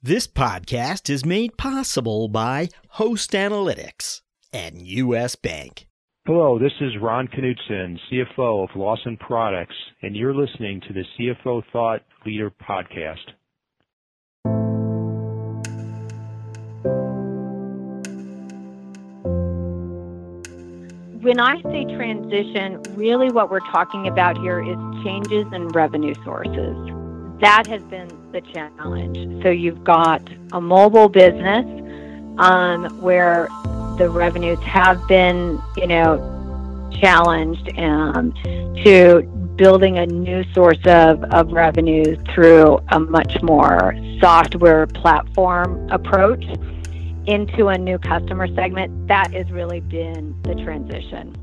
This podcast is made possible by Host Analytics and U.S. Bank. Hello, this is Ron Knutson, CFO of Lawson Products, and you're listening to the CFO Thought Leader Podcast. When I say transition, really what we're talking about here is changes in revenue sources. That has been the challenge. So you've got a mobile business um, where the revenues have been, you know, challenged um, to building a new source of, of revenue through a much more software platform approach into a new customer segment. That has really been the transition.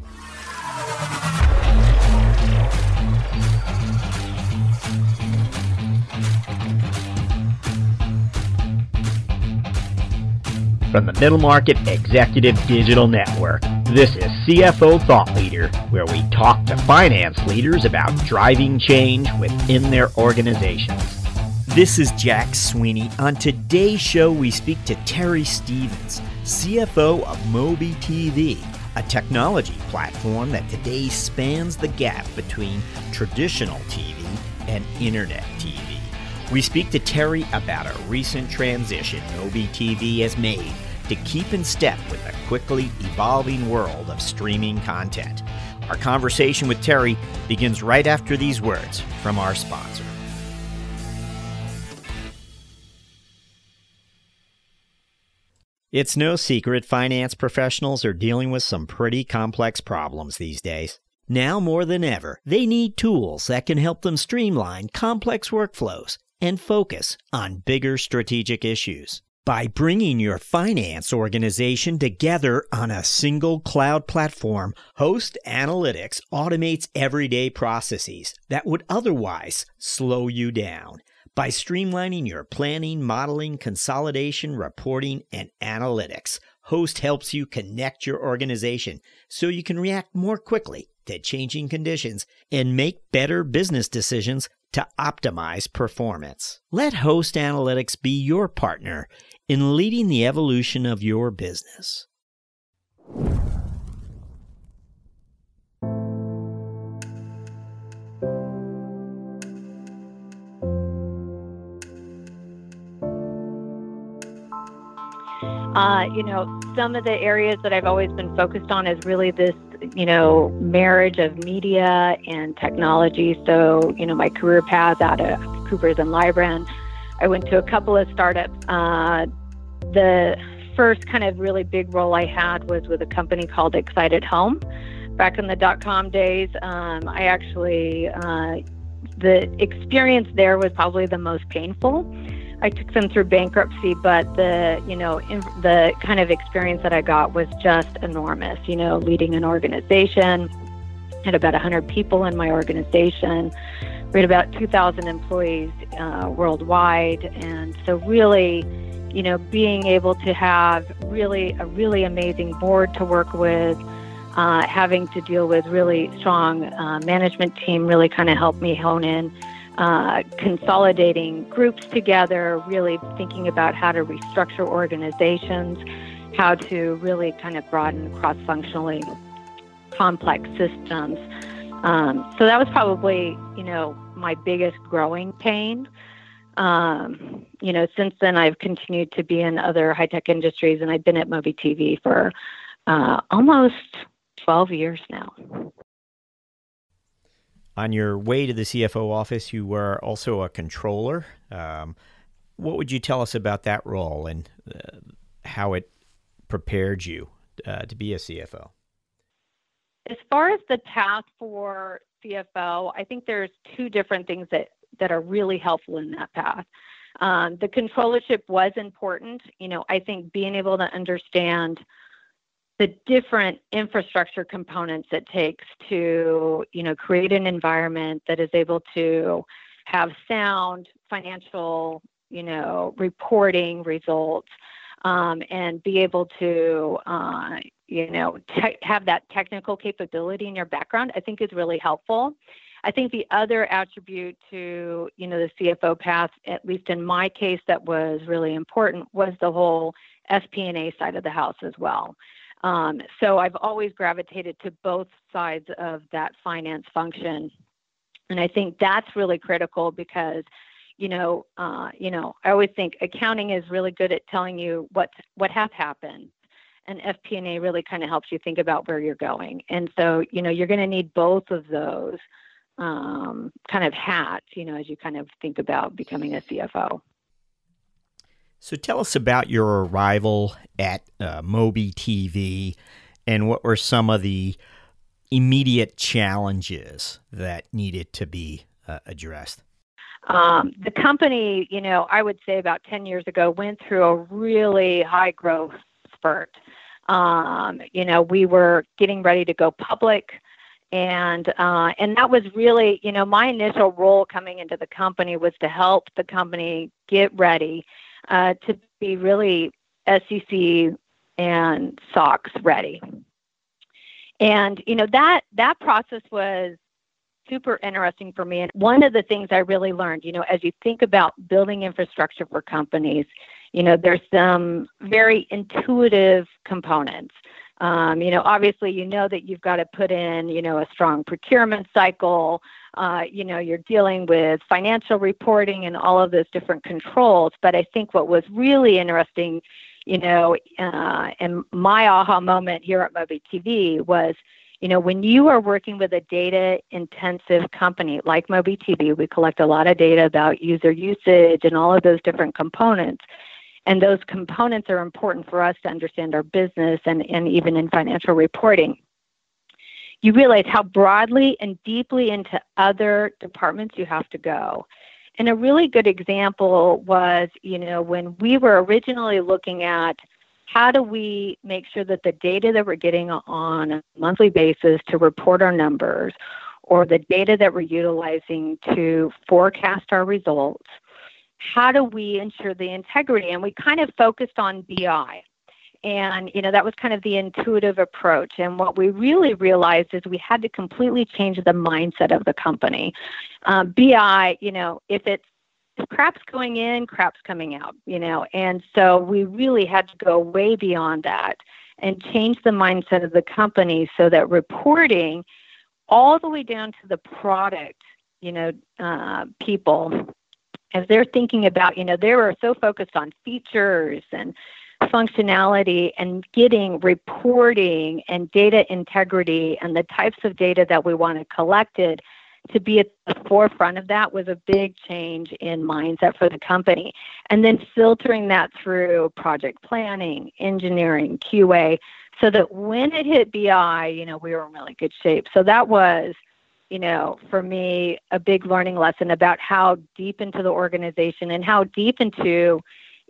From the Middle Market Executive Digital Network, this is CFO Thought Leader, where we talk to finance leaders about driving change within their organizations. This is Jack Sweeney. On today's show, we speak to Terri Stevens, CFO of Mobi TV, a technology platform that today spans the gap between traditional TV and internet TV. We speak to Terri about a recent transition Mobi TV has made to keep in step with the quickly evolving world of streaming content. Our conversation with Terri begins right after these words from our sponsor. It's no secret finance professionals are dealing with some pretty complex problems these days. Now more than ever, they need tools that can help them streamline complex workflows and focus on bigger strategic issues. By bringing your finance organization together on a single cloud platform, Host Analytics automates everyday processes that would otherwise slow you down. By streamlining your planning, modeling, consolidation, reporting, and analytics, Host helps you connect your organization so you can react more quickly to changing conditions and make better business decisions to optimize performance. Let Host Analytics be your partner in leading the evolution of your business. Uh, you know, some of the areas that I've always been focused on is really this, you know, marriage of media and technology. So, you know, my career path out of Coopers and Lybrand I went to a couple of startups. Uh, the first kind of really big role I had was with a company called Excite@Home. Back in the dot com days, um, I actually, uh, the experience there was probably the most painful. I took them through bankruptcy, but the you know in, the kind of experience that I got was just enormous. You know, leading an organization, had about 100 people in my organization. We had about 2,000 employees uh, worldwide, and so really, you know, being able to have really a really amazing board to work with, uh, having to deal with really strong uh, management team, really kind of helped me hone in. Uh, consolidating groups together, really thinking about how to restructure organizations, how to really kind of broaden cross functionally complex systems. Um, so that was probably, you know, my biggest growing pain. Um, you know, since then I've continued to be in other high tech industries, and I've been at Mobi TV for uh, almost 12 years now. On your way to the CFO office, you were also a controller. Um, what would you tell us about that role and uh, how it prepared you uh, to be a CFO? As far as the path for CFO, I think there's two different things that, that are really helpful in that path. Um, the controllership was important. You know, I think being able to understand the different infrastructure components it takes to, you know, create an environment that is able to have sound financial, you know, reporting results um, and be able to, uh, you know, te- have that technical capability in your background, I think is really helpful. I think the other attribute to you know the CFO path, at least in my case, that was really important was the whole FP&A side of the house as well. Um, so I've always gravitated to both sides of that finance function, and I think that's really critical because you know, uh, you know, I always think accounting is really good at telling you what what has happened, and FP&A really kind of helps you think about where you're going. And so, you know, you're going to need both of those um, kind of hats, you know, as you kind of think about becoming a CFO. So tell us about your arrival at uh, Mobi TV and what were some of the immediate challenges that needed to be uh, addressed. Um, the company, you know, I would say about 10 years ago went through a really high growth spurt. Um, you know, we were getting ready to go public. And uh, and that was really, you know, my initial role coming into the company was to help the company get ready uh, to be really SEC and SOX ready. And you know that that process was super interesting for me. And one of the things I really learned, you know, as you think about building infrastructure for companies, you know, there's some very intuitive components. Um, you know, obviously, you know that you've got to put in, you know, a strong procurement cycle. Uh, you know, you're dealing with financial reporting and all of those different controls. But I think what was really interesting, you know, uh, and my aha moment here at Mobi TV was you know, when you are working with a data intensive company like MobiTV, we collect a lot of data about user usage and all of those different components. And those components are important for us to understand our business and, and even in financial reporting. You realize how broadly and deeply into other departments you have to go. And a really good example was, you know, when we were originally looking at how do we make sure that the data that we're getting on a monthly basis to report our numbers or the data that we're utilizing to forecast our results, how do we ensure the integrity? And we kind of focused on BI. And, you know, that was kind of the intuitive approach. And what we really realized is we had to completely change the mindset of the company. Uh, BI, you know, if it's crap's going in, crap's coming out, you know. And so we really had to go way beyond that and change the mindset of the company so that reporting all the way down to the product, you know, uh, people, as they're thinking about, you know, they were so focused on features and functionality and getting reporting and data integrity and the types of data that we want to collect it to be at the forefront of that was a big change in mindset for the company. And then filtering that through project planning, engineering, QA, so that when it hit BI, you know, we were in really good shape. So that was, you know, for me, a big learning lesson about how deep into the organization and how deep into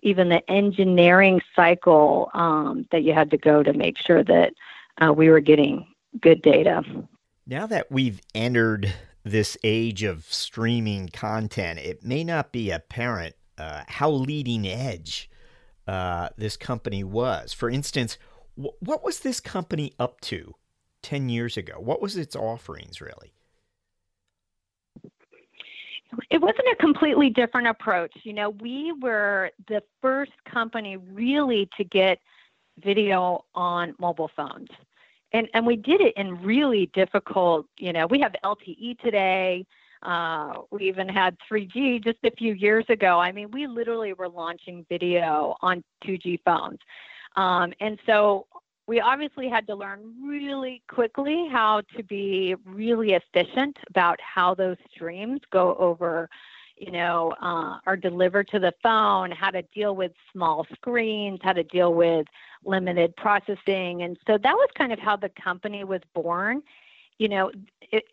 even the engineering cycle um, that you had to go to make sure that uh, we were getting good data. Now that we've entered this age of streaming content, it may not be apparent uh, how leading edge uh, this company was. For instance, wh- what was this company up to 10 years ago? What was its offerings really? It wasn't a completely different approach. You know, we were the first company really to get video on mobile phones. And and we did it in really difficult you know we have lte today. Uh, we even had 3g just a few years ago. I mean we literally were launching video on 2g phones. Um, and so we obviously had to learn really quickly how to be really efficient about how those streams go over you know, uh, are delivered to the phone, how to deal with small screens, how to deal with limited processing. And so that was kind of how the company was born. You know, it,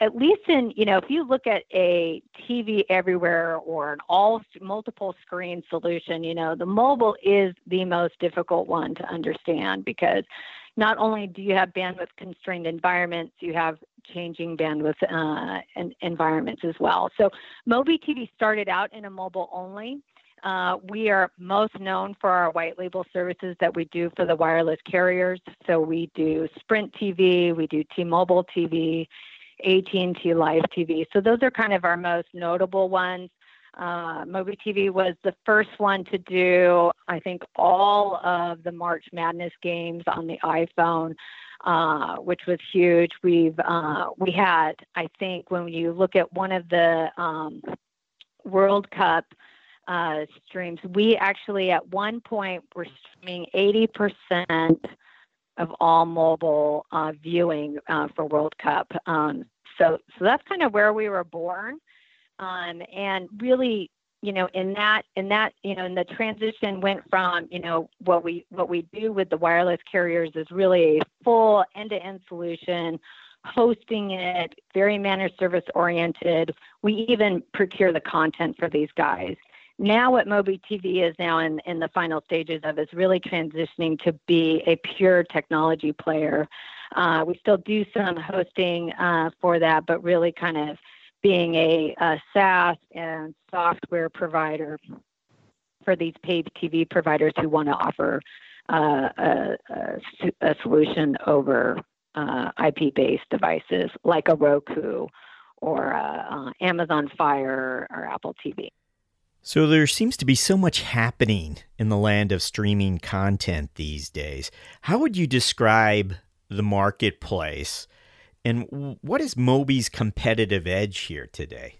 at least in, you know, if you look at a TV everywhere or an all multiple screen solution, you know, the mobile is the most difficult one to understand because not only do you have bandwidth constrained environments, you have changing bandwidth uh, and environments as well. So Mobi TV started out in a mobile only. Uh, we are most known for our white label services that we do for the wireless carriers. So we do Sprint TV, we do T-Mobile TV, AT&T Live TV. So those are kind of our most notable ones. Uh, Mobi TV was the first one to do, I think, all of the March Madness games on the iPhone, uh, which was huge. We've uh, we had, I think, when you look at one of the um, World Cup uh, streams, we actually at one point were streaming 80% of all mobile uh, viewing uh, for World Cup. Um, so, so that's kind of where we were born. Um, and really you know in that in that you know in the transition went from you know what we what we do with the wireless carriers is really a full end-to-end solution hosting it very managed service oriented we even procure the content for these guys now what mobi tv is now in, in the final stages of is really transitioning to be a pure technology player uh, we still do some hosting uh, for that but really kind of being a, a SaaS and software provider for these paid TV providers who want to offer uh, a, a, a, solution over uh, IP-based devices like a Roku or uh, uh, Amazon Fire or Apple TV. So there seems to be so much happening in the land of streaming content these days. How would you describe the marketplace and what is Mobi's competitive edge here today?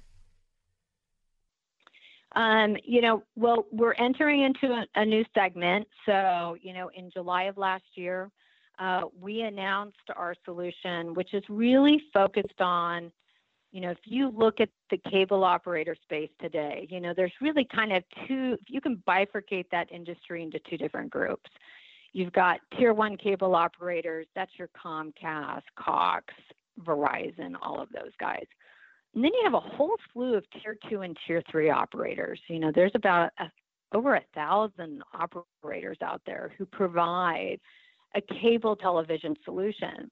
Um, you know, well, we're entering into a, a, new segment. So, you know, in July of last year, uh, we announced our solution, which is really focused on, you know, if you look at the cable operator space today, you know, there's really kind of two, you can bifurcate that industry into two different groups. You've got tier one cable operators, that's your Comcast, Cox, Verizon, all of those guys. And then you have a whole slew of tier two and tier three operators. You know, there's about a, over a thousand operators out there who provide a cable television solution.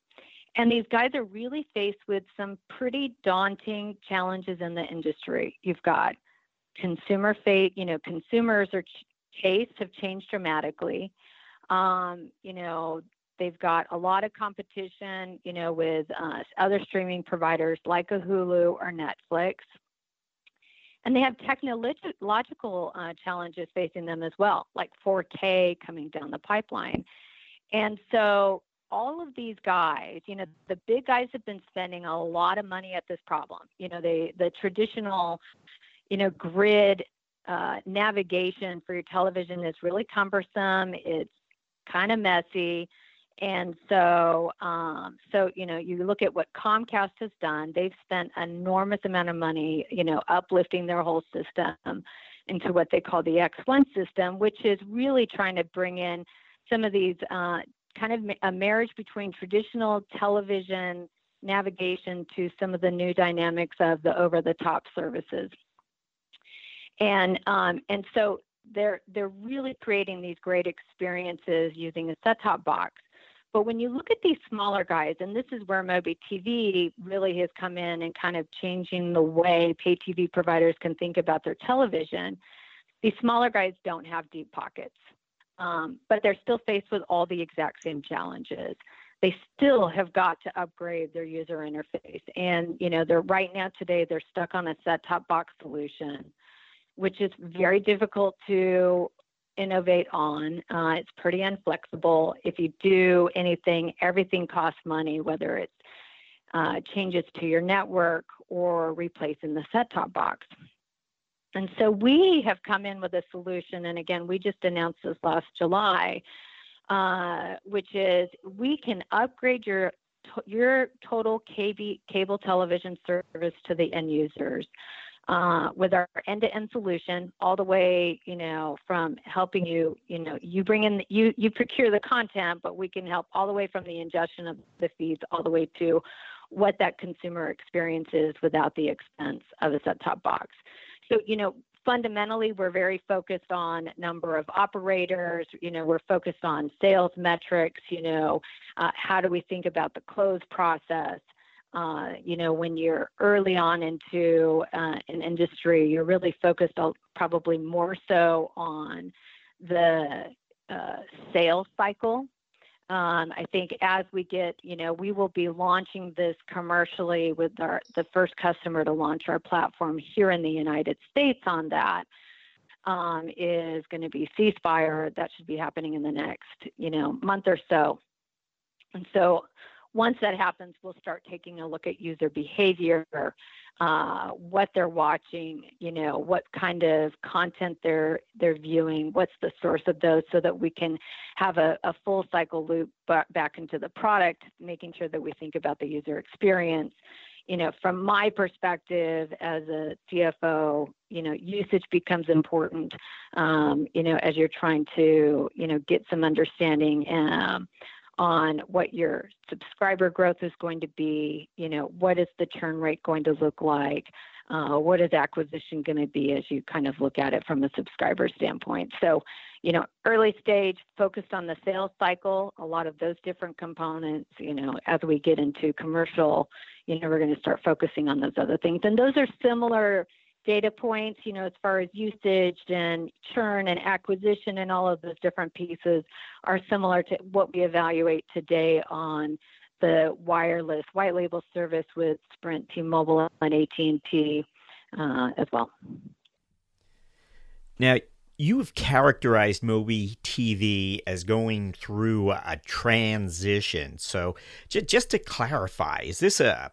And these guys are really faced with some pretty daunting challenges in the industry. You've got consumer fate, you know, consumers or tastes have changed dramatically. Um, you know, they've got a lot of competition, you know, with uh, other streaming providers like a Hulu or Netflix. And they have technological uh, challenges facing them as well, like 4K coming down the pipeline. And so all of these guys, you know, the big guys have been spending a lot of money at this problem. You know, they the traditional, you know, grid uh, navigation for your television is really cumbersome. It's kind of messy. And so, um, so you know, you look at what Comcast has done. They've spent enormous amount of money, you know, uplifting their whole system into what they call the X1 system, which is really trying to bring in some of these uh, kind of a marriage between traditional television navigation to some of the new dynamics of the over-the-top services. And um, and so they're they're really creating these great experiences using a set-top box but when you look at these smaller guys, and this is where Mobi TV really has come in and kind of changing the way pay TV providers can think about their television, these smaller guys don't have deep pockets, um, but they're still faced with all the exact same challenges. They still have got to upgrade their user interface, and you know they're right now today they're stuck on a set-top box solution, which is very difficult to innovate on. Uh, it's pretty inflexible. If you do anything, everything costs money, whether it's uh, changes to your network or replacing the set top box. And so we have come in with a solution, and again, we just announced this last July, uh, which is we can upgrade your your total KB, cable television service to the end users uh, with our end-to-end solution all the way you know from helping you you know you bring in you you procure the content but we can help all the way from the ingestion of the feeds all the way to what that consumer experience is without the expense of a set-top box so you know fundamentally we're very focused on number of operators you know we're focused on sales metrics you know uh, how do we think about the close process? Uh, you know, when you're early on into uh, an industry, you're really focused on, probably more so on the uh, sales cycle Um, I think as we get, you know, we will be launching this commercially with our the first customer to launch our platform here in the United States on that um, is going to be C Spire. That should be happening in the next, you know, month or so. And so once that happens, we'll start taking a look at user behavior, uh, what they're watching, you know, what kind of content they're they're viewing, what's the source of those, so that we can have a, a full cycle loop back into the product, making sure that we think about the user experience. You know, from my perspective as a CFO, you know, usage becomes important. Um, you know, as you're trying to, you know, get some understanding. Um, on what your subscriber growth is going to be, you know, what is the churn rate going to look like, uh, what is acquisition going to be as you kind of look at it from a subscriber standpoint. So, you know, early stage focused on the sales cycle, a lot of those different components, you know, as we get into commercial, you know, we're going to start focusing on those other things. And those are similar data points, you know, as far as usage and churn and acquisition and all of those different pieces are similar to what we evaluate today on the wireless white label service with Sprint, T-Mobile, and AT&T uh, as well. Now, you have characterized Mobi TV as going through a transition. So, j- just to clarify, is this a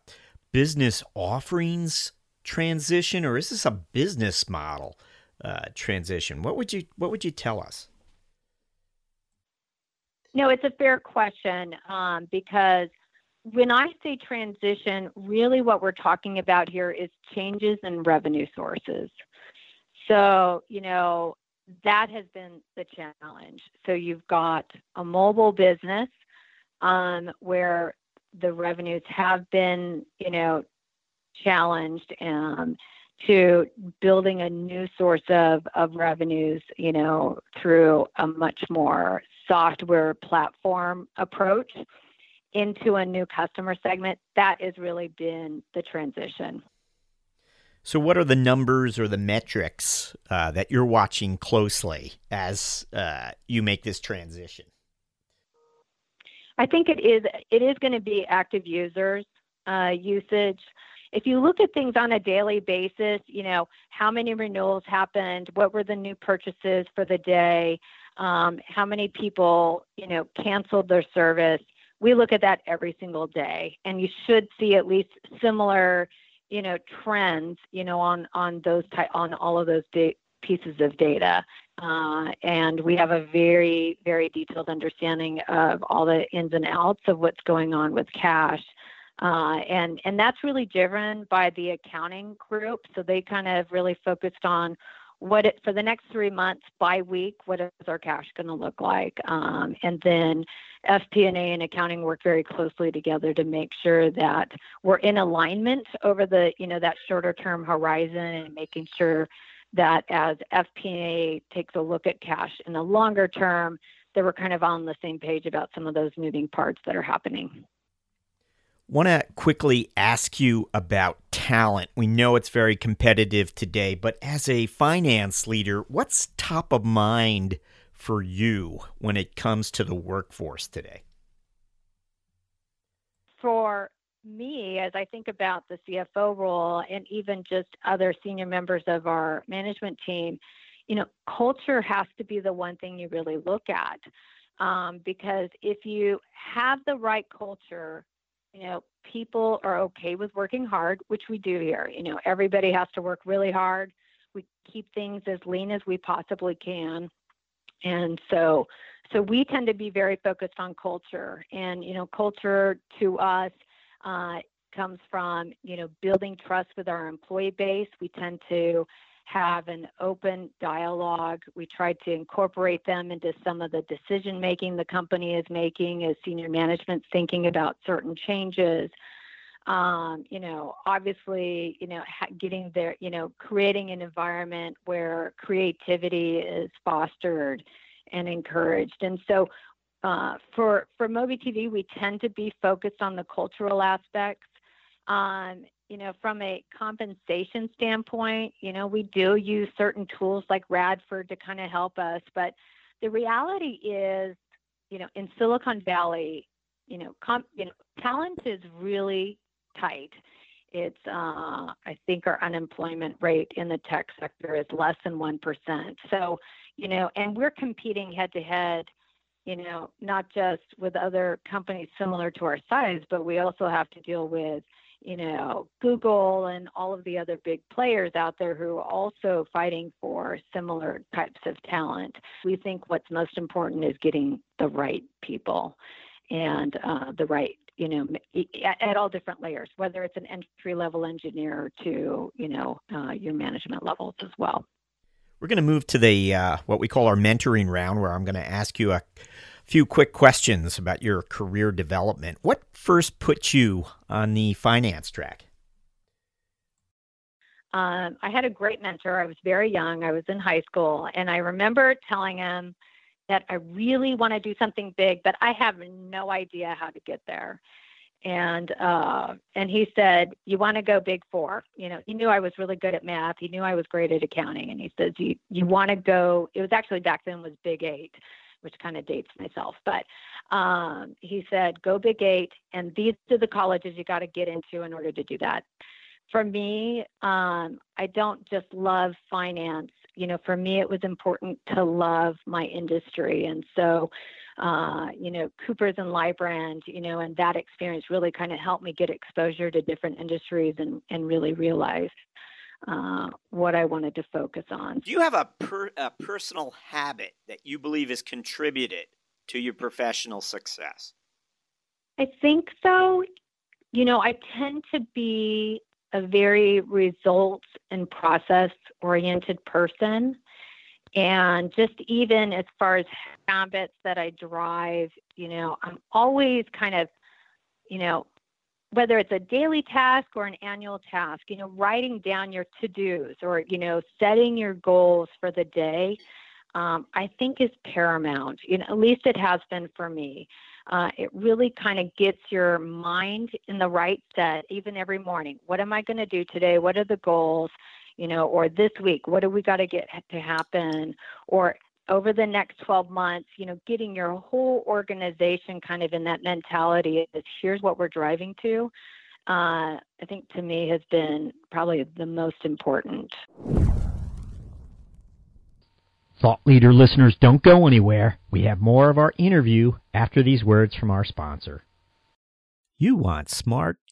business offerings transition, or is this a business model uh, transition? What would you What would you tell us? No, it's a fair question um, because when I say transition, really what we're talking about here is changes in revenue sources. So, you know, that has been the challenge. So you've got a mobile business um, where the revenues have been, you know, challenged um, to building a new source of, of revenues, you know, through a much more software platform approach into a new customer segment. That has really been the transition. So, what are the numbers or the metrics uh, that you're watching closely as uh, you make this transition? I think it is it is going to be active users uh, usage if you look at things on a daily basis, you know, how many renewals happened, what were the new purchases for the day, um, how many people, you know, canceled their service. We look at that every single day, and you should see at least similar, you know, trends, you know, on on those ty- on all of those pieces of data. Uh, and we have a very, very detailed understanding of all the ins and outs of what's going on with cash. Uh, and and that's really driven by the accounting group. So they kind of really focused on what it for the next three months by week. What is our cash going to look like? Um, and then FP&A and accounting work very closely together to make sure that we're in alignment over the you know that shorter term horizon and making sure that as FP&A takes a look at cash in the longer term, that we're kind of on the same page about some of those moving parts that are happening. Want to quickly ask you about talent. We know it's very competitive today, but as a finance leader, what's top of mind for you when it comes to the workforce today? For me, as I think about the CFO role and even just other senior members of our management team, you know, culture has to be the one thing you really look at. Um, because if you have the right culture, you know, people are okay with working hard, which we do here. You know, everybody has to work really hard. We keep things as lean as we possibly can. And so so we tend to be very focused on culture. And, you know, culture to us uh, comes from, you know, building trust with our employee base. We tend to have an open dialogue. We try to incorporate them into some of the decision making the company is making as senior management thinking about certain changes. Um, you know, obviously, you know, getting there, you know, creating an environment where creativity is fostered and encouraged. And so, uh, for for Mobi TV, we tend to be focused on the cultural aspects. Um, you know, from a compensation standpoint, you know, we do use certain tools like Radford to kind of help us, but the reality is you know, in Silicon Valley, you know, com- you know, talent is really tight. It's, uh, I think our unemployment rate in the tech sector is less than 1%. So, you know, and we're competing head to head, you know, not just with other companies similar to our size, but we also have to deal with, you know, Google and all of the other big players out there who are also fighting for similar types of talent. We think what's most important is getting the right people and uh, the right, you know, at, at, all different layers, whether it's an entry level engineer to, you know, uh, your management levels as well. We're going to move to the uh, what we call our mentoring round, where I'm going to ask you a few quick questions about your career development. What first put you on the finance track? Um, I had a great mentor. I was very young. I was in high school, and I remember telling him that I really want to do something big, but I have no idea how to get there. And uh, and he said, "You want to go Big Four? You know, he knew I was really good at math. He knew I was great at accounting, and he says, "You you want to go?" It was actually back then was Big Eight which kind of dates myself. But um, he said, go Big Eight, and these are the colleges you got to get into in order to do that. For me, um, I don't just love finance. You know, for me, it was important to love my industry. And so, uh, you know, Coopers and Lybrand, you know, and that experience really kind of helped me get exposure to different industries and, and really realize uh, what I wanted to focus on. Do you have a, per, a personal habit that you believe has contributed to your professional success? I think so. You know, I tend to be a very results and process oriented person. And just even as far as habits that I drive, you know, I'm always kind of, you know, whether it's a daily task or an annual task, you know, writing down your to dos or, you know, setting your goals for the day, um, I think is paramount. You know, at least it has been for me. Uh, it really kind of gets your mind in the right set, even every morning. What am I going to do today? What are the goals? You know, or this week, what do we got to get to happen? Or over the next 12 months, you know, getting your whole organization kind of in that mentality is here's what we're driving to, uh, I think to me has been probably the most important. Thought leader listeners, don't go anywhere. We have more of our interview after these words from our sponsor. You want smart,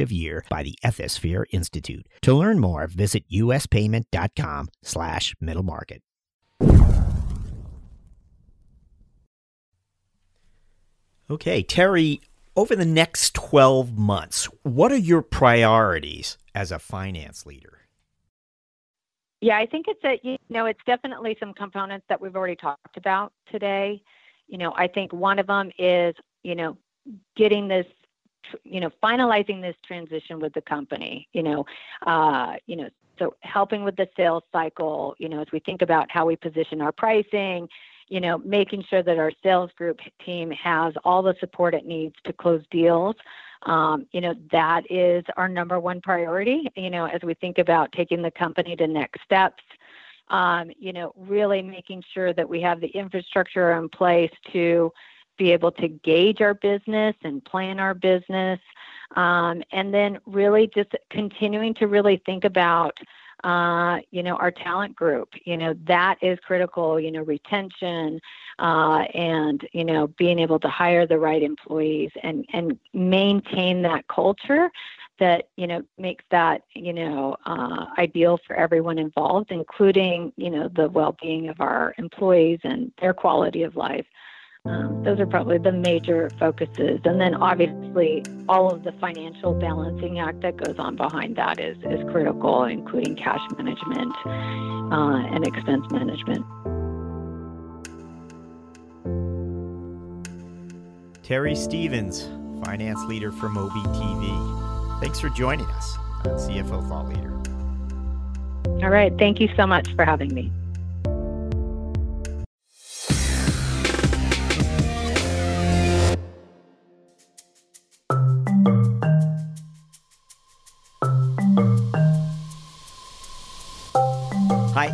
consecutive year by the Ethisphere Institute. To learn more, visit uspayment.com slash middle market. Okay, Terri, over the next 12 months, what are your priorities as a finance leader? Yeah, I think it's a you know it's definitely some components that we've already talked about today. You know, I think one of them is you know getting this you know, finalizing this transition with the company, you know, uh, you know, so helping with the sales cycle, you know, as we think about how we position our pricing, you know, making sure that our sales group team has all the support it needs to close deals. Um, you know, that is our number one priority, you know, as we think about taking the company to next steps. Um, you know, really making sure that we have the infrastructure in place to be able to gauge our business and plan our business. Um, and then really just continuing to really think about uh, you know our talent group you know that is critical you know retention uh, and you know being able to hire the right employees and and maintain that culture that you know makes that you know uh, ideal for everyone involved including you know the well-being of our employees and their quality of life um, those are probably the major focuses. And then obviously, all of the financial balancing act that goes on behind that is, is critical, including cash management uh, and expense management. Terri Stevens, finance leader from MobiTV. Thanks for joining us on CFO Thought Leader. All right. Thank you so much for having me.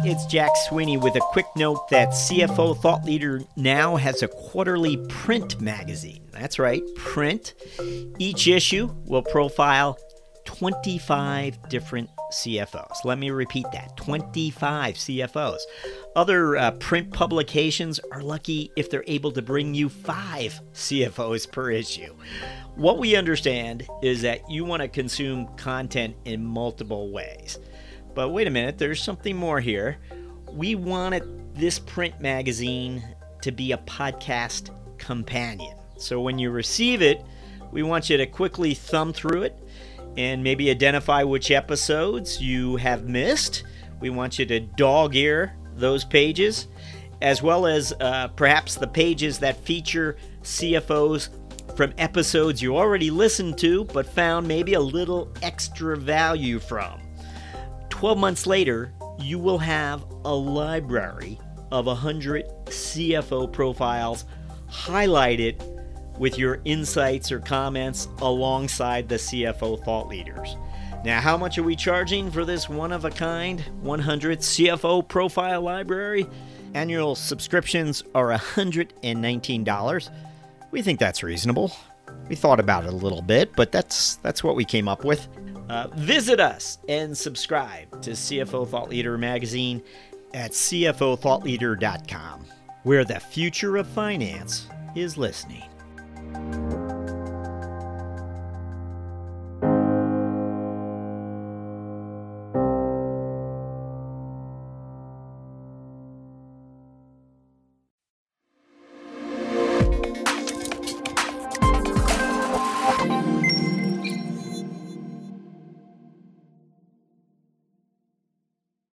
It's Jack Sweeney with a quick note that CFO Thought Leader now has a quarterly print magazine. That's right, print. Each issue will profile 25 different CFOs. Let me repeat that 25 CFOs. Other uh, print publications are lucky if they're able to bring you five CFOs per issue. What we understand is that you want to consume content in multiple ways. But wait a minute, there's something more here. We wanted this print magazine to be a podcast companion. So when you receive it, we want you to quickly thumb through it and maybe identify which episodes you have missed. We want you to dog ear those pages, as well as uh, perhaps the pages that feature CFOs from episodes you already listened to but found maybe a little extra value from. 12 months later, you will have a library of 100 CFO profiles highlighted with your insights or comments alongside the CFO thought leaders. Now, how much are we charging for this one of a kind 100 CFO profile library? Annual subscriptions are $119. We think that's reasonable. We thought about it a little bit, but that's that's what we came up with. Uh, visit us and subscribe to CFO Thought Leader magazine at CFOThoughtLeader.com, where the future of finance is listening.